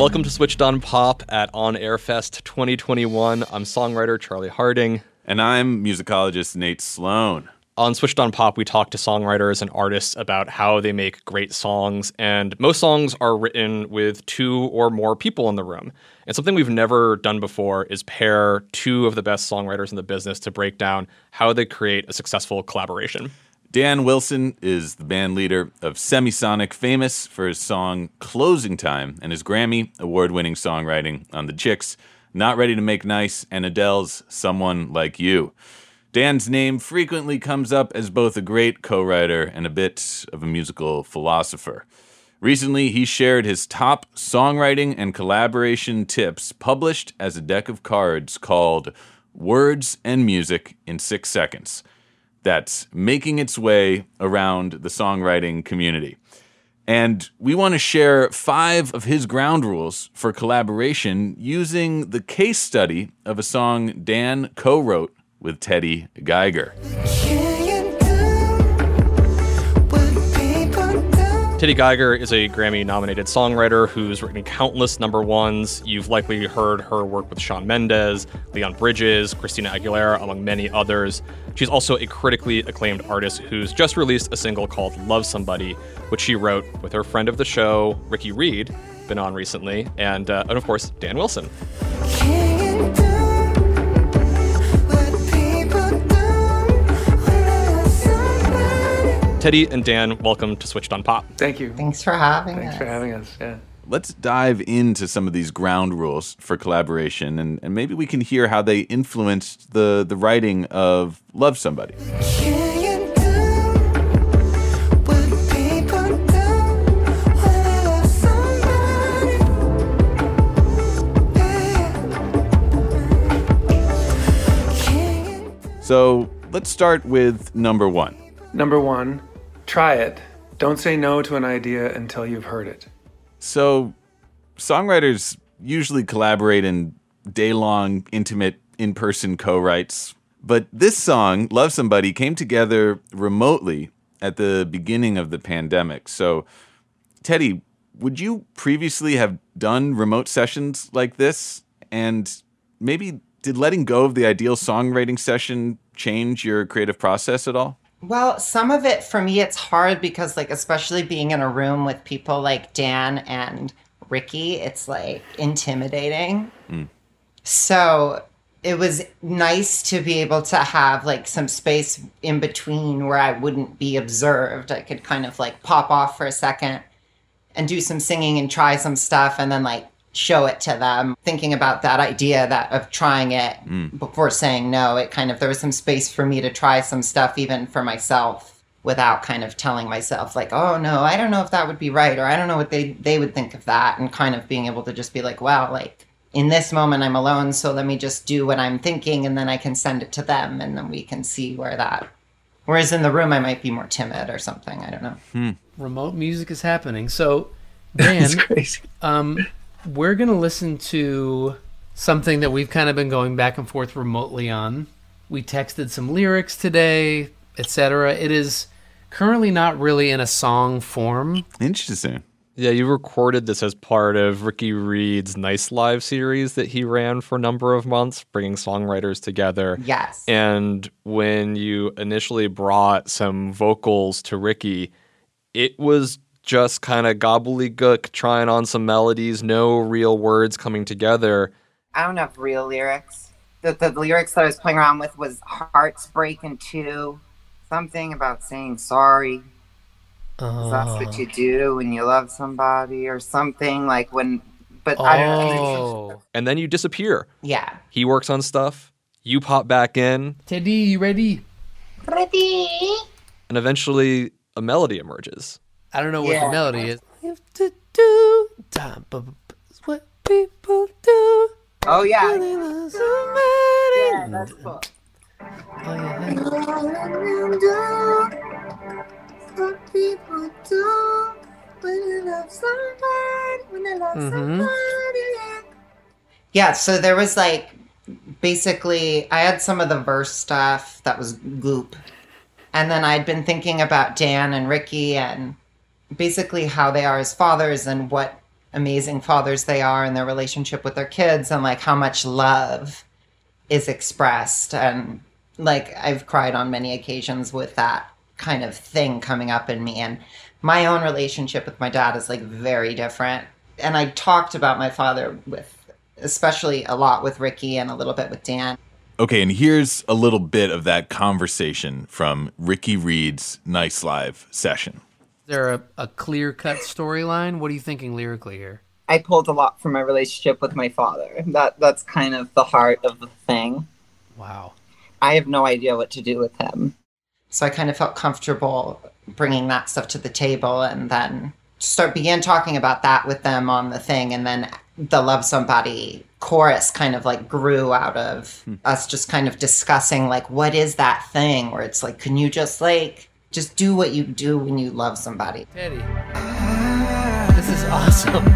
Welcome to Switched on Pop at On Air Fest 2021. I'm songwriter Charlie Harding. And I'm musicologist Nate Sloan. On Switched on Pop, we talk to songwriters and artists about how they make great songs. And most songs are written with two or more people in the room. And something we've never done before is pair two of the best songwriters in the business to break down how they create a successful collaboration. Dan Wilson is the band leader of Semisonic, famous for his song Closing Time and his Grammy award winning songwriting on The Chicks, Not Ready to Make Nice, and Adele's Someone Like You. Dan's name frequently comes up as both a great co writer and a bit of a musical philosopher. Recently, he shared his top songwriting and collaboration tips published as a deck of cards called Words and Music in Six Seconds that's making its way around the songwriting community. And we want to share five of his ground rules for collaboration using the case study of a song Dan co wrote with Teddy Geiger. Teddy Geiger is a Grammy nominated songwriter who's written countless number ones. You've likely heard her work with Shawn Mendes, Leon Bridges, Christina Aguilera, among many others. She's also a critically acclaimed artist who's just released a single called Love Somebody, which she wrote with her friend of the show, Ricky Reed, been on recently, and, uh, and of course, Dan Wilson. Teddy and Dan, welcome to Switched on Pop. Thank you. Thanks for having Thanks us. Thanks for having us. Yeah. Let's dive into some of these ground rules for collaboration and, and maybe we can hear how they influenced the, the writing of Love Somebody. So let's start with number one. Number one, try it. Don't say no to an idea until you've heard it. So, songwriters usually collaborate in day long, intimate, in person co writes. But this song, Love Somebody, came together remotely at the beginning of the pandemic. So, Teddy, would you previously have done remote sessions like this? And maybe did letting go of the ideal songwriting session change your creative process at all? Well, some of it for me, it's hard because, like, especially being in a room with people like Dan and Ricky, it's like intimidating. Mm. So it was nice to be able to have like some space in between where I wouldn't be observed. I could kind of like pop off for a second and do some singing and try some stuff and then like show it to them thinking about that idea that of trying it before saying no it kind of there was some space for me to try some stuff even for myself without kind of telling myself like oh no i don't know if that would be right or i don't know what they they would think of that and kind of being able to just be like wow like in this moment i'm alone so let me just do what i'm thinking and then i can send it to them and then we can see where that whereas in the room i might be more timid or something i don't know remote music is happening. So, Dan, It's crazy. um, we're gonna listen to something that we've kind of been going back and forth remotely on. We texted some lyrics today, etc. It is currently not really in a song form. Interesting. Yeah, you recorded this as part of Ricky Reed's Nice Life series that he ran for a number of months, bringing songwriters together. yes And when you initially brought some vocals to Ricky, it was just kind of gobbledygook, trying on some melodies, no real words coming together. I don't have real lyrics. The, the lyrics that I was playing around with was hearts break in two, something about saying sorry. 'cause That's what you oh. do when you love somebody, or something like when. But I don't know. Oh, And then you disappear. yeah He works on stuff, You pop back in, Teddy, you ready? Ready? and eventually a melody emerges. I don't know what Yeah. the melody is. Have to do time, bu- bu- bu- what people do. Oh yeah. when they love somebody. Yeah, that's cool. Oh, yeah. Some people do when they love somebody, when they love Mhm. Yeah, so there was like basically I had some of the verse stuff that was goop. And then I'd been thinking about Dan and Ricky and basically how they are as fathers and what amazing fathers they are and their relationship with their kids and like how much love is expressed. And like I've cried on many occasions with that kind of thing coming up in me. And my own relationship with my dad is like very different. And I talked about my father with especially a lot with Ricky and a little bit with Dan. Okay, and here's a little bit of that conversation from Ricky Reed's Nice Life session. Is there a, a clear cut storyline? What are you thinking lyrically here? I pulled a lot from my relationship with my father. That that's kind of the heart of the thing. Wow. I have no idea what to do with him. so I kind of felt comfortable bringing that stuff to the table and then start began talking about that with them on the thing and then the love somebody chorus kind of like grew out of hmm. us just kind of discussing like what is that thing where it's like can you just like just do what you do when you love somebody Teddy. This is awesome.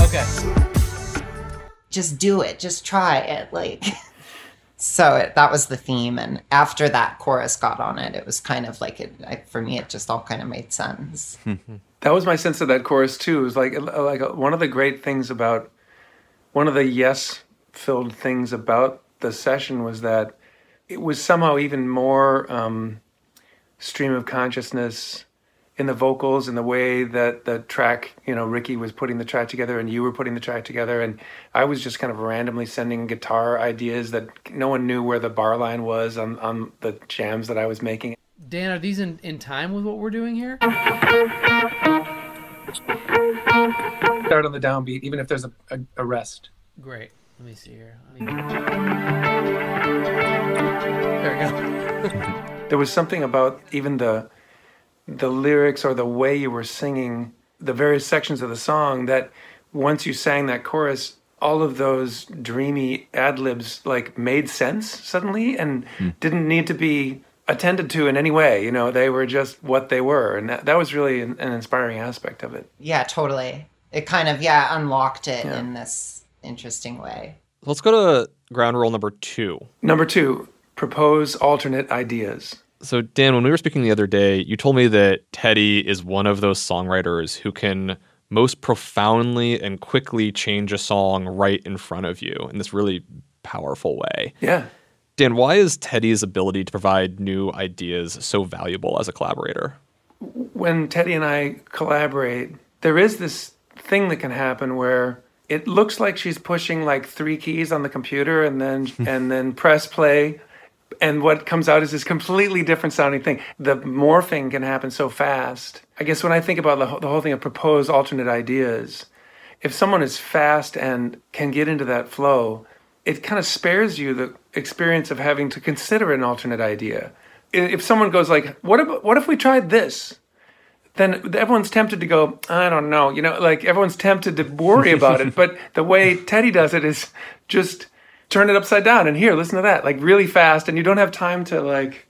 Okay. just do it just try it like so it, that was the theme and after that chorus got on it it was kind of like it I, for me it just all kind of made sense That was my sense of that chorus too. It was like like one of the great things about one of the yes filled things about the session was that it was somehow even more um, stream of consciousness in the vocals and the way that the track, you know, Ricky was putting the track together and you were putting the track together. And I was just kind of randomly sending guitar ideas that no one knew where the bar line was on, on the jams that I was making. Dan, are these in, in time with what we're doing here? Start on the downbeat, even if there's a, a, a rest. Great. Let me see here. Me- There we go. there was something about even the the lyrics or the way you were singing the various sections of the song that once you sang that chorus all of those dreamy ad libs like made sense suddenly and hmm. didn't need to be attended to in any way you know they were just what they were and that, that was really an, an inspiring aspect of it Yeah, totally. It kind of yeah unlocked it in this interesting way. Let's go to ground rule number two. number two propose alternate ideas So, Dan, when we were speaking the other day, you told me that Teddy is one of those songwriters who can most profoundly and quickly change a song right in front of you in this really powerful way. yeah Dan, why is Teddy's ability to provide new ideas so valuable as a collaborator? when Teddy and I collaborate, there is this thing that can happen where it looks like she's pushing like three keys on the computer and then and then press play and what comes out is this completely different sounding thing. The morphing can happen so fast. I guess when I think about the, whole- the whole thing of propose alternate ideas, if someone is fast and can get into that flow, it kind of spares you the experience of having to consider an alternate idea. If someone goes like, "What if what if we tried this?" then everyone's tempted to go, I don't know, you know, like everyone's tempted to worry about it. But the way Teddy does it is just turn it upside down and here, listen to that, like really fast, and you don't have time to like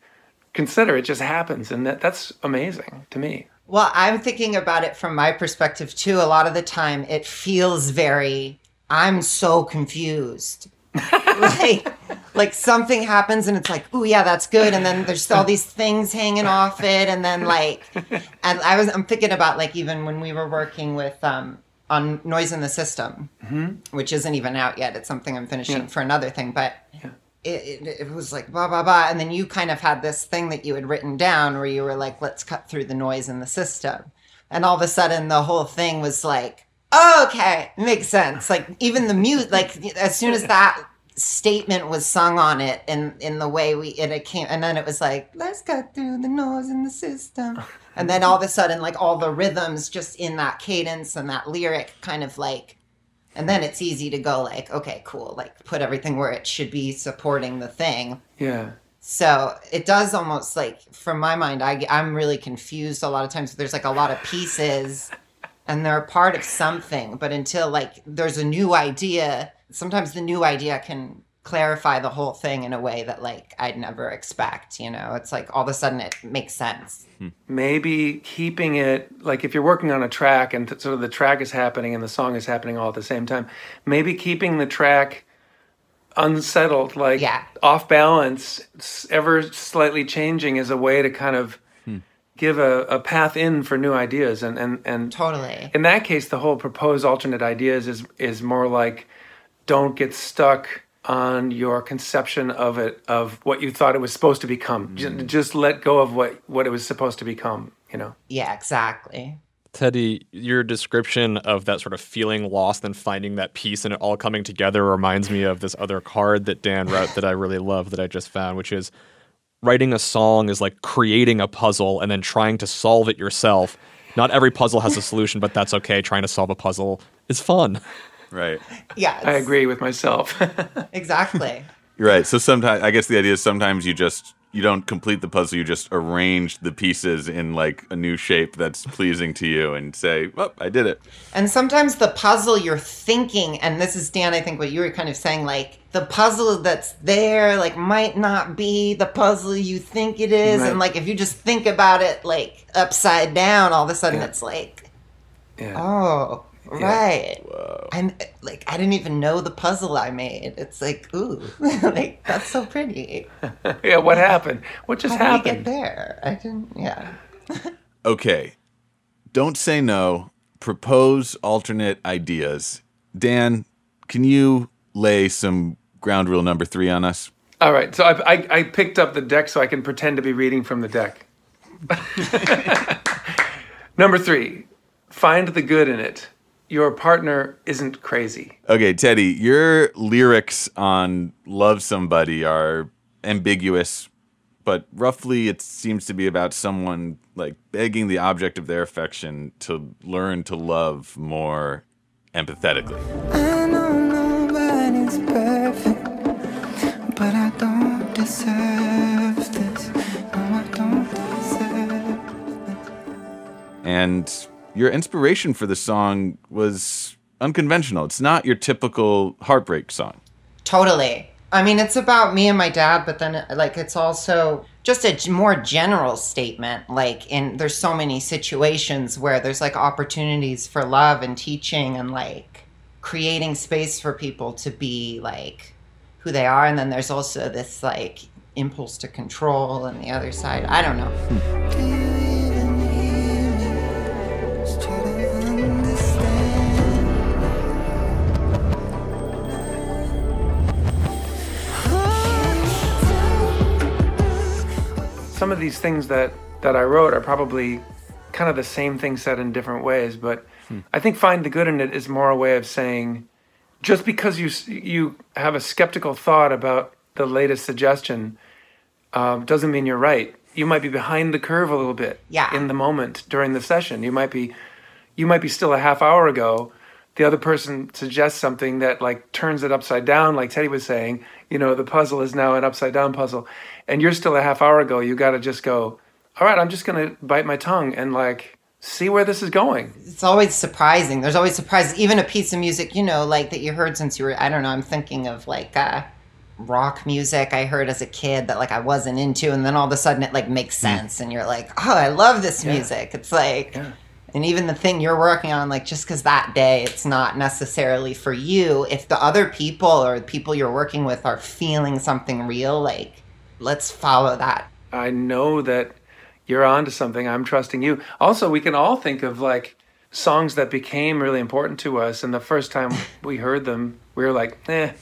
consider. It just happens, and that that's amazing to me. Well, I'm thinking about it from my perspective too. A lot of the time, it feels very. I'm so confused. like, like something happens and it's like, oh yeah, that's good, and then there's all these things hanging off it, and then like, and I was I'm thinking about like even when we were working with um on noise in the system, mm-hmm. which isn't even out yet. It's something I'm finishing for another thing, but. It, it, it was like blah blah blah and then you kind of had this thing that you had written down where you were like let's cut through the noise in the system and all of a sudden the whole thing was like oh, okay, makes sense. Like even the mute, like as soon as that statement was sung on it, and in the way we it, it came, and then it was like, let's cut through the noise in the system, and then all of a sudden, like all the rhythms just in that cadence and that lyric, kind of like, and then it's easy to go like, okay, cool, like put everything where it should be, supporting the thing. Yeah. So it does almost like, from my mind, I, I'm really confused a lot of times. There's like a lot of pieces and they're a part of something, but until like there's a new idea, sometimes the new idea can clarify the whole thing in a way that like I'd never expect, you know? It's like all of a sudden it makes sense. Hmm. maybe keeping it like if you're working on a track and th- sort of the track is happening and the song is happening all at the same time maybe keeping the track unsettled like Yeah. off balance ever slightly changing is a way to kind of hmm. give a, a path in for new ideas and and and Totally. in that case the whole propose alternate ideas is is more like don't get stuck on your conception of it of what you thought it was supposed to become J- mm. just let go of what what it was supposed to become you know Yeah, exactly. Teddy, your description of that sort of feeling lost and finding that peace and it all coming together reminds me of this other card that Dan wrote that I really love that I just found, which is writing a song is like creating a puzzle and then trying to solve it yourself. Not every puzzle has a solution, but that's okay. Trying to solve a puzzle is fun. Right. Yeah. i agree with myself Exactly. You're right. So sometimes I guess the idea is sometimes you just you don't complete the puzzle, you just arrange the pieces in like a new shape that's pleasing to you and say, "Oh, I did it." And sometimes the puzzle you're thinking, and this is Dan, I think what you were kind of saying, like the puzzle that's there, like might not be the puzzle you think it is. Right. And like if you just think about it like upside down, all of a sudden Yeah. it's like, yeah oh, right. I'm uh, like, I didn't even know the puzzle I made. It's like, ooh, like that's so pretty. yeah what happened what just How did get happened there? I didn't, yeah. Okay. Don't say no. Propose alternate ideas. Dan, can you lay some ground rule number 3 on us? all right so I, I i picked up the deck so i can pretend to be reading from the deck number three find the good in it your partner isn't crazy Okay, Teddy, your lyrics on Love Somebody are ambiguous, but roughly it seems to be about someone like begging the object of their affection to learn to love more empathetically. I know nobody's perfect, but I don't deserve this. No, I don't deserve this. And your inspiration for the song was unconventional. It's not your typical heartbreak song. Totally. I mean, it's about me and my dad, but then like it's also just a more general statement. Like, in there's so many situations where there's like opportunities for love and teaching and like creating space for people to be like who they are, and then there's also this like impulse to control and the other side. I don't know. Hmm. Some of these things that that I wrote are probably kind of the same thing said in different ways, but I think find the good in it is more a way of saying just because you you have a skeptical thought about the latest suggestion um, doesn't mean you're right. You might be behind the curve a little bit Yeah. in the moment during the session. You might be you might be still a half hour ago. The other person suggests something that like turns it upside down, like Teddy was saying. You know, the puzzle is now an upside down puzzle, and you're still a half hour ago. You got to just go. All right, I'm just gonna bite my tongue and like see where this is going. it's always surprising. There's always surprises. Even a piece of music, you know, like that you heard since you were, I don't know, I'm thinking of like uh, rock music I heard as a kid that like I wasn't into. And then all of a sudden it like makes sense. And you're like, oh, I love this music. It's like, and even the thing you're working on, like just because that day it's not necessarily for you, if the other people or the people you're working with are feeling something real, like let's follow that. I know that you're onto something. I'm trusting you. Also, we can all think of like songs that became really important to us, and the first time we heard them, we were like, eh,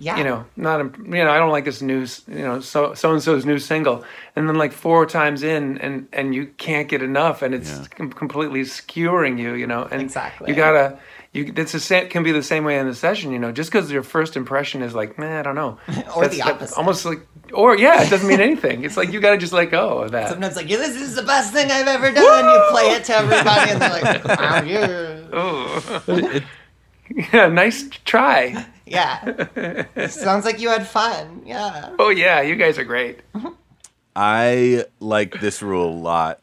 Yeah. you know, not, you know, I don't like this new, you know, so so and so's new single, and then like four times in, and and you can't get enough, and it's com- completely skewering you, you know, and Exactly. you gotta You, it's the same, can be the same way in the session, you know. Just because your first impression is like, man, I don't know, Or That's- the opposite. almost like, or yeah, it doesn't mean anything. It's like you got to just let go of that. Sometimes like, yeah, this is the best thing I've ever done. You play it to everybody, and they're like, wow, yeah. yeah, nice try. Yeah. Sounds like you had fun. Yeah. Oh yeah, you guys are great. Mm-hmm. I like this rule a lot,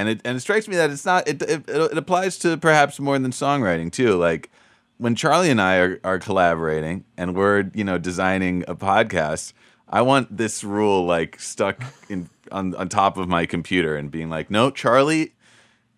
and it and it strikes me that it's not it it, it applies to perhaps more than songwriting too. Like when Charlie and I are, are collaborating and we're you know designing a podcast, I want this rule like stuck in on on top of my computer and being like, no, Charlie,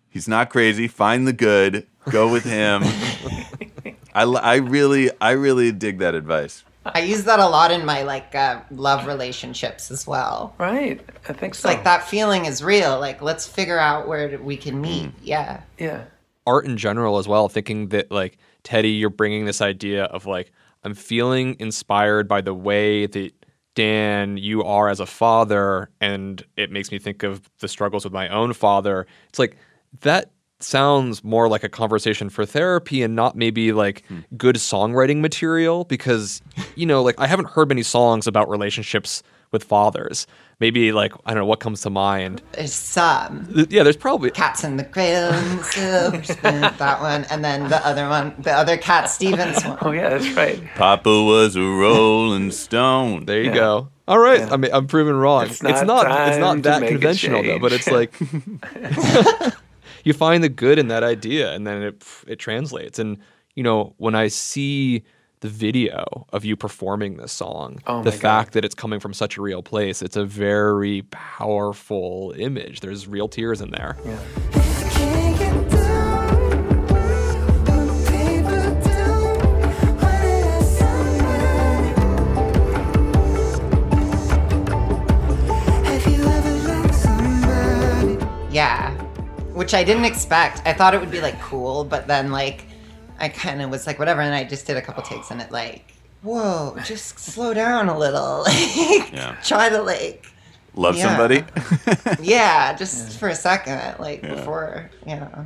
he's not crazy. Find the good. Go with him. I, I really I really dig that advice. I use that a lot in my like uh, love relationships as well. Right, I think so. like that feeling is real. Like, let's figure out where we can meet. Yeah. Yeah, art in general as well thinking that like teddy you're bringing this idea of like i'm feeling inspired by the way that dan you are as a father and it makes me think of the struggles with my own father it's like that sounds more like a conversation for therapy and not maybe like hmm. good songwriting material because you know like i haven't heard many songs about relationships with fathers maybe like i don't know what comes to mind There's some. Th- yeah there's probably Cats in the Cradle and Silver Spoon, that one. And then the other one, the other Cat Stevens one. oh yeah, that's right. Papa was a rolling stone. There you Yeah. go. All right, I mean, I'm proven wrong. It's It's not not. It's not, that conventional though. But it's like you find the good in that idea, and then it it translates. And you know, when I see the video of you performing this song, Oh the fact God. that it's coming from such a real place, it's a very powerful image. There's real tears in there. Can't Which I didn't expect. I thought it would be like cool, but then like I kind of was like, whatever. And I just did a couple takes and it like, whoa, just slow down a little. Like, Yeah. Try to like, Love Yeah. somebody? yeah, just for a second, like before, yeah.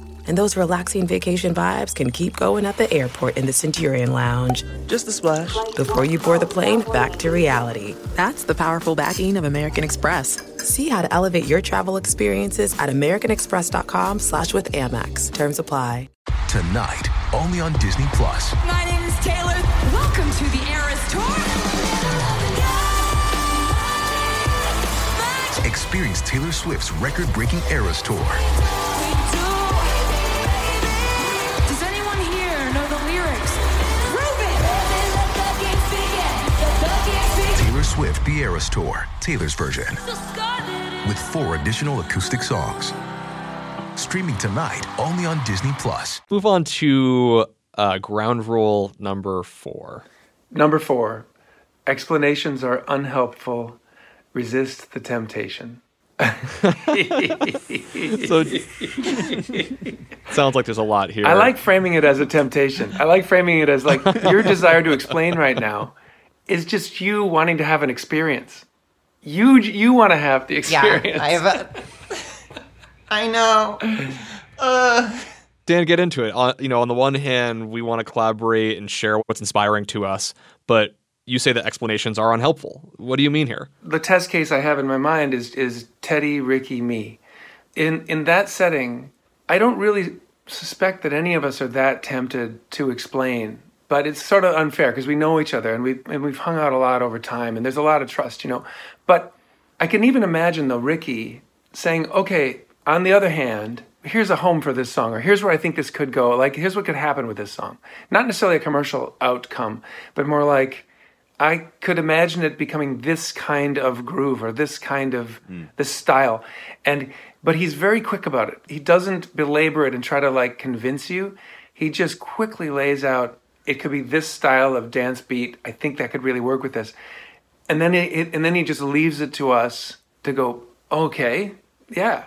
And those relaxing vacation vibes can keep going at the airport in the Centurion Lounge. Just a splash. Before you board the plane, back to reality. That's the powerful backing of American Express. See how to elevate your travel experiences at americanexpress.com slash with Amex. Terms apply. Tonight, only on Disney Plus. My name is Taylor. Welcome to the Eras Tour. Experience Taylor Swift's record-breaking Eras Tour. The Eras Tour, Taylor's version, with four additional acoustic songs. Streaming tonight, only on Disney Plus. Move on to uh, ground rule number four. Number four, explanations are unhelpful. Resist the temptation. So sounds like there's a lot here. I like framing it as a temptation. I like framing it as like your desire to explain right now is just you wanting to have an experience. You you want to have the experience. Yeah, experience. I have a. I know. Uh, Dan, get into it. On, you know, on the one hand, we want to collaborate and share what's inspiring to us, but you say that explanations are unhelpful. What do you mean here? the test case I have in my mind is is Teddy, Ricky, me. In in that setting, I don't really suspect that any of us are that tempted to explain. But it's sort of unfair because we know each other and we and we've hung out a lot over time and there's a lot of trust, you know. But I can even imagine though Ricky saying, "Okay, on the other hand, here's a home for this song or here's where I think this could go. Like here's what could happen with this song. Not necessarily a commercial outcome, but more like I could imagine it becoming this kind of groove or this kind of hmm. this style. And but he's very quick about it. He doesn't belabor it and try to like convince you. He just quickly lays out it could be this style of dance beat. I think that could really work with this. And then it, it and then he just leaves it to us to go, "Okay, yeah."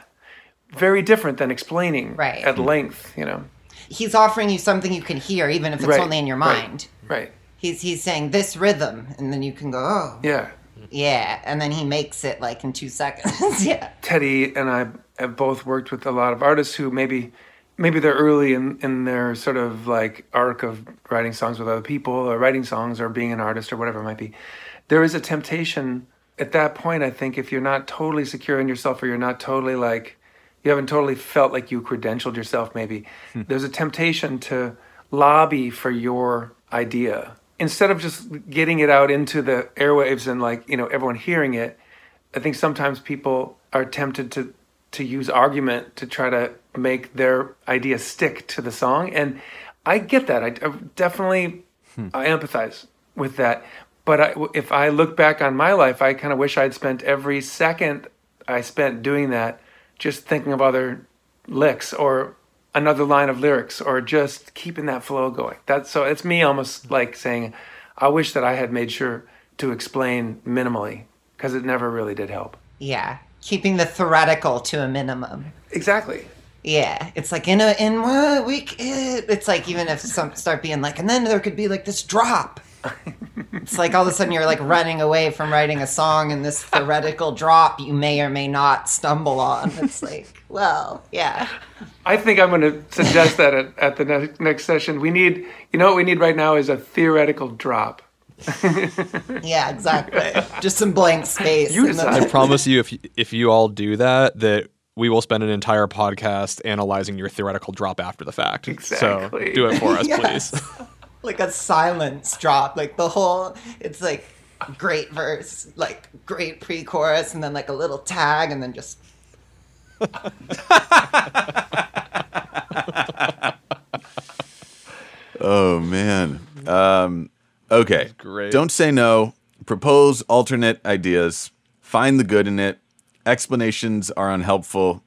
Very different than explaining Right. at length, you know. he's offering you something you can hear, even if it's Right, only in your right. mind. Right. He's he's saying this rhythm, and then you can go, oh, Yeah. yeah, and then he makes it like in two seconds. yeah. Teddy and I have both worked with a lot of artists who maybe maybe they're early in, in their sort of like arc of writing songs with other people or writing songs or being an artist or whatever it might be. There is a temptation at that point, I think, if you're not totally secure in yourself or you're not totally like you haven't totally felt like you credentialed yourself maybe, hmm. there's a temptation to lobby for your idea. Instead of just getting it out into the airwaves and like, you know, everyone hearing it, I think sometimes people are tempted to to use argument to try to make their idea stick to the song, and I get that. I, I definitely hmm. I empathize with that. But I, if I look back on my life, I kind of wish I'd spent every second I spent doing that just thinking of other licks or another line of lyrics or just keeping that flow going. That's so it's me almost like saying, I wish that I had made sure to explain minimally because it never really did help. Yeah. Keeping the theoretical to a minimum. Exactly. Yeah, it's like in a in what week it, it's like even if some start being like, and then there could be like this drop. it's like all of a sudden you're like running away from writing a song, and this theoretical drop you may or may not stumble on. It's like, well, yeah, I think I'm going to suggest that at, at the ne- next session. We need, you know what we need right now is a theoretical drop. yeah, exactly. Just some blank space. You and then- decide. I promise you, if if you all do that, that we will spend an entire podcast analyzing your theoretical drop after the fact. Exactly. So do it for us, Yes. please. like a silence drop, like the whole. It's like great verse, like great pre-chorus, and then like a little tag, and then just Oh man. Um, okay. great. Don't say no. Propose alternate ideas. Find the good in it. Explanations are unhelpful.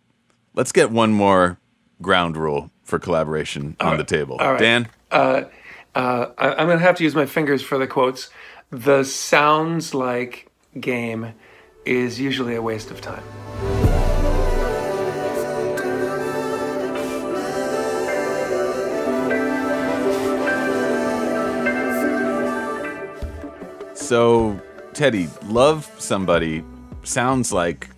Let's get one more ground rule for collaboration on the table. all right. Dan, Uh, I, I'm going to have to use my fingers for the quotes. The sounds like game is usually a waste of time. So Teddy, love somebody sounds like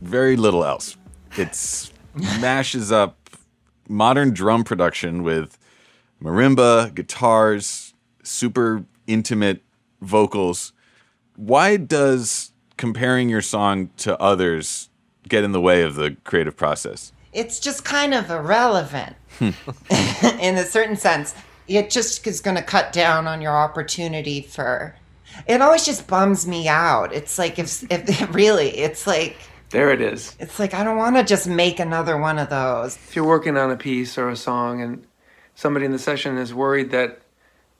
very little else. It's mashes up modern drum production with marimba, guitars, super intimate vocals. Why does comparing your song to others get in the way of the creative process? it's just kind of irrelevant hmm. in a certain sense. It just is going to cut down on your opportunity for. It always just bums me out. It's like if if really, it's like There it is. it's like I don't want to just make another one of those. If you're working on a piece or a song and somebody in the session is worried that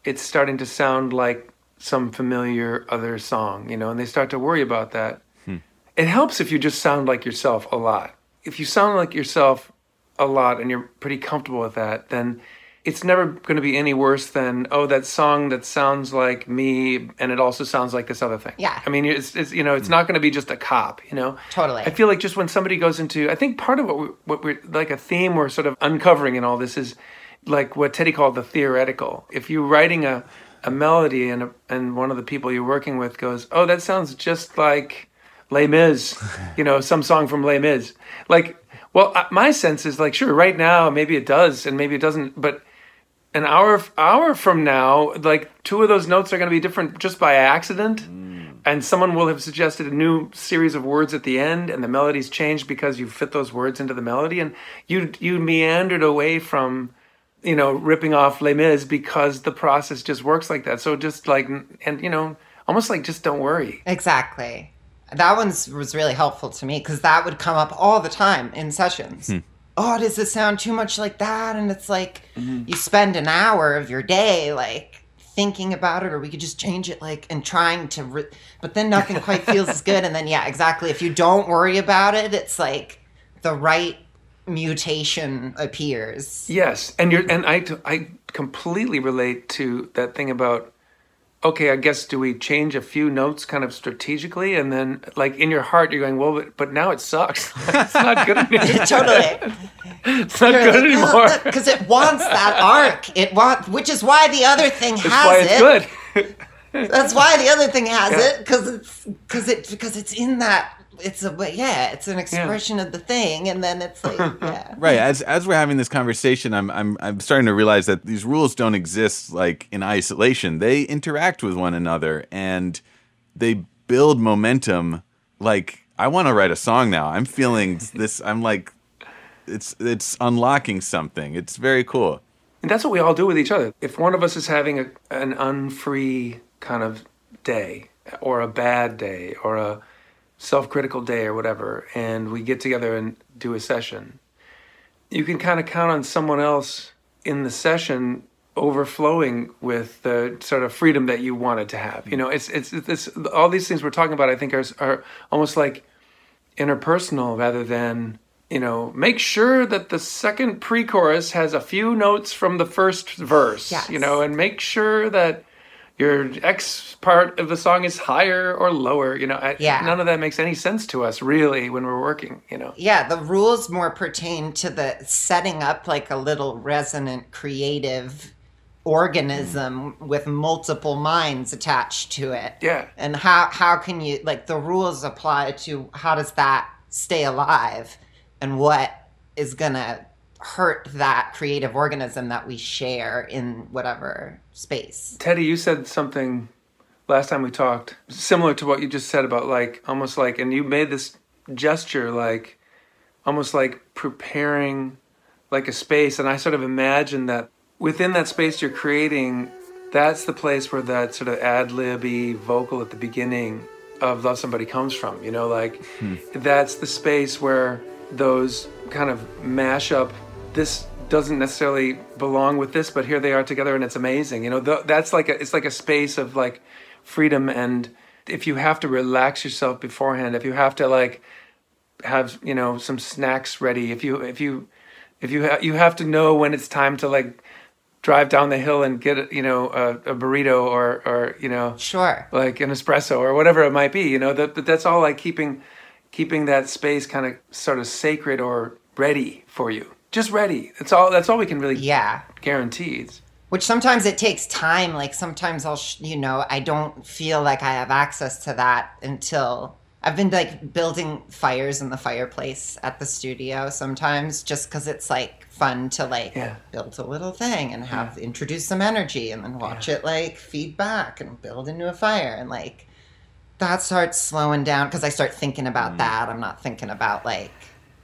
it's starting to sound like some familiar other song, you know, and they start to worry about that, hmm. it helps if you just sound like yourself a lot. If you sound like yourself a lot and you're pretty comfortable with that, then it's never going to be any worse than oh that song that sounds like me and it also sounds like this other thing. Yeah. I mean, it's, it's you know it's not going to be just a cop. You know. Totally. I feel like just when somebody goes into, I think part of what we what we're like a theme we're sort of uncovering in all this is like what Teddy called the theoretical. If you're writing a a melody and a, and one of the people you're working with goes, oh that sounds just like Les Mis, you know, some song from Les Mis. Like, well, uh, my sense is like, sure, right now maybe it does and maybe it doesn't, but an hour hour from now, like two of those notes are going to be different just by accident, mm. and someone will have suggested a new series of words at the end, and the melody's changed because you fit those words into the melody, and you you meandered away from, you know, ripping off Les Mis because the process just works like that. So just like, and you know, almost like just don't worry. Exactly. That one's was really helpful to me because that would come up all the time in sessions. Hmm. Oh, does this sound too much like that? And it's like mm-hmm. you spend an hour of your day like thinking about it, or we could just change it like and trying to, re- but then nothing quite feels as good. And then yeah, exactly. If you don't worry about it, it's like the right mutation appears. Yes, and you're and I I completely relate to that thing about okay, I guess do we change a few notes kind of strategically and then like in your heart you're going, well, but, but now it sucks. it's not good enough. totally. It's not good anymore. because it wants that arc. It want, which is why the other thing has That's why it's it. good. That's why the other thing has Yeah. it because it's because it because it's in that. It's a but yeah, it's an expression of the thing, and then it's like yeah. Right. As as we're having this conversation, I'm I'm I'm starting to realize that these rules don't exist like in isolation. They interact with one another and they build momentum. Like I want to write a song now. I'm feeling this. I'm like, it's it's unlocking something. It's very cool. And that's what we all do with each other. If one of us is having a, an unfree kind of day, or a bad day, or a self critical day, or whatever, and we get together and do a session, you can kind of count on someone else in the session overflowing with the sort of freedom that you wanted to have. You know, it's it's it's all these things we're talking about. I think are are almost like interpersonal rather than you know make sure that the second pre-chorus has a few notes from the first verse Yes. you know and make sure that your x part of the song is higher or lower you know I, Yeah. none of that makes any sense to us really when we're working you know Yeah, the rules more pertain to the setting up like a little resonant creative organism with multiple minds attached to it. Yeah. And how how can you like the rules apply to how does that stay alive and what is going to hurt that creative organism that we share in whatever space. Teddy, you said something last time we talked, similar to what you just said about like almost like, and you made this gesture like almost like preparing like a space. And I sort of imagine that within that space you're creating, that's the place where that sort of ad libby vocal at the beginning of Love Somebody comes from. You know, like hmm. that's the space where those kind of mash up this doesn't necessarily belong with this but here they are together and it's amazing you know th- that's like a it's like a space of like freedom and if you have to relax yourself beforehand if you have to like have you know some snacks ready if you if you if you ha- you have to know when it's time to like drive down the hill and get you know a, a burrito or or you know Sure. like an espresso or whatever it might be you know that that's all like keeping keeping that space kind of sort of sacred or ready for you just ready that's all that's all we can really Yeah. guarantee It's- Which sometimes it takes time. Like sometimes I'll, sh- you know, I don't feel like I have access to that until I've been like building fires in the fireplace at the studio sometimes just because it's like fun to like Yeah. build a little thing and have introduce some energy and then watch it like feed back and build into a fire and like that starts slowing down because I start thinking about mm. that. I'm not thinking about like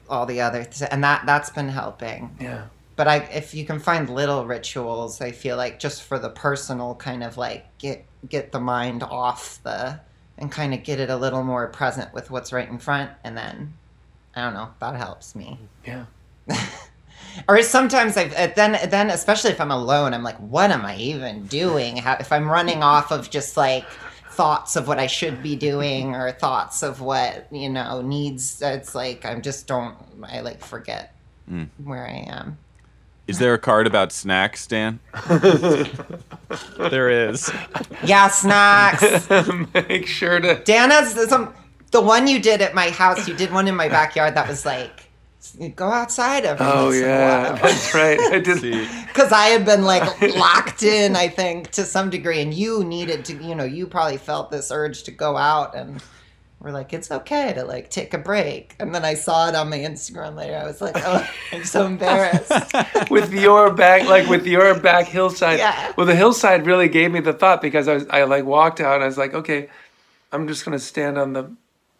all the other th- and that that's been helping yeah but I, if you can find little rituals, I feel like just for the personal kind of like get get the mind off the and kind of get it a little more present with what's right in front, and then I don't know that helps me. yeah Or sometimes I uh, then then especially if I'm alone, I'm like, what am I even doing? How, if I'm running off of just like thoughts of what I should be doing or thoughts of what you know needs, it's like I just don't. I like forget mm. where I am. Is there a card about snacks, Dan? There is. Yeah, snacks. make sure to Dana's some the one you did at my house. You did one in my backyard that was like go outside every oh once yeah in a that's right i did Because I had been like locked in, I think, to some degree, and you needed to, you know, you probably felt this urge to go out, and we're like, it's okay to like take a break. And then I saw it on my Instagram later. I was like, oh, I'm so embarrassed. with your back like with your back hillside Yeah. well the hillside really gave me the thought because i was i like walked out and i was like okay i'm just gonna stand on the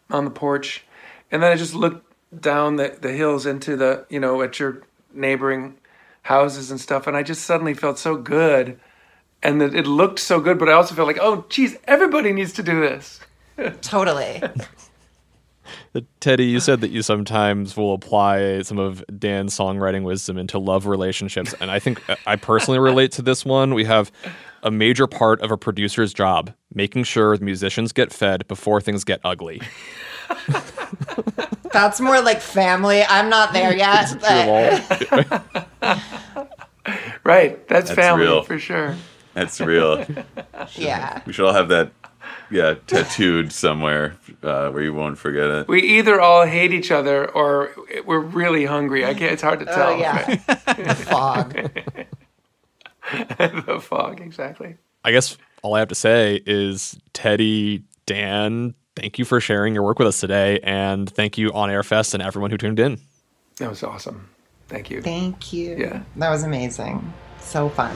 on the porch and then i just looked down the, the hills into the you know at your neighboring houses and stuff and i just suddenly felt so good and that it looked so good but i also felt like oh geez everybody needs to do this totally. Teddy, you said that you sometimes will apply some of Dan's songwriting wisdom into love relationships. And I think uh, I personally relate to this one. We have a major part of a producer's job making sure the musicians get fed before things get ugly. That's more like family. I'm not there yet. but- right that's, That's family real. for sure That's real. yeah. We should all have that yeah, tattooed somewhere uh, where you won't forget it. We either all hate each other or we're really hungry. I can't. It's hard to tell. Oh yeah, the fog. the fog, exactly. I guess all I have to say is Teddy, Dan, thank you for sharing your work with us today, and thank you on Air Fest and everyone who tuned in. That was awesome. Thank you. Thank you. Yeah. that was amazing. So fun.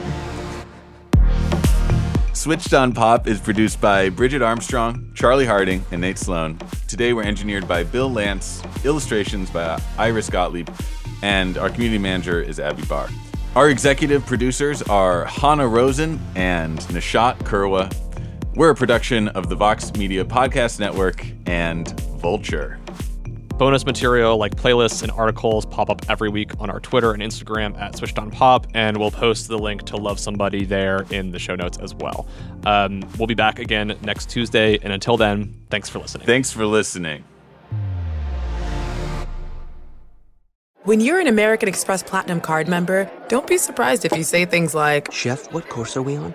Switched on Pop is produced by Bridget Armstrong, Charlie Harding, and Nate Sloan. Today we're engineered by Bill Lance, illustrations by Iris Gottlieb, and our community manager is Abby Barr. Our executive producers are Hannah Rosen and Nishat Kurwa. We're a production of the Vox Media Podcast Network and Vulture. Bonus material like playlists and articles pop up every week on our Twitter and Instagram at Switched On Pop, and we'll post the link to Love Somebody there in the show notes as well. Um, we'll be back again next Tuesday, and until then, thanks for listening. Thanks for listening. When you're an American Express Platinum card member, don't be surprised if you say things like, Chef, what course are we on?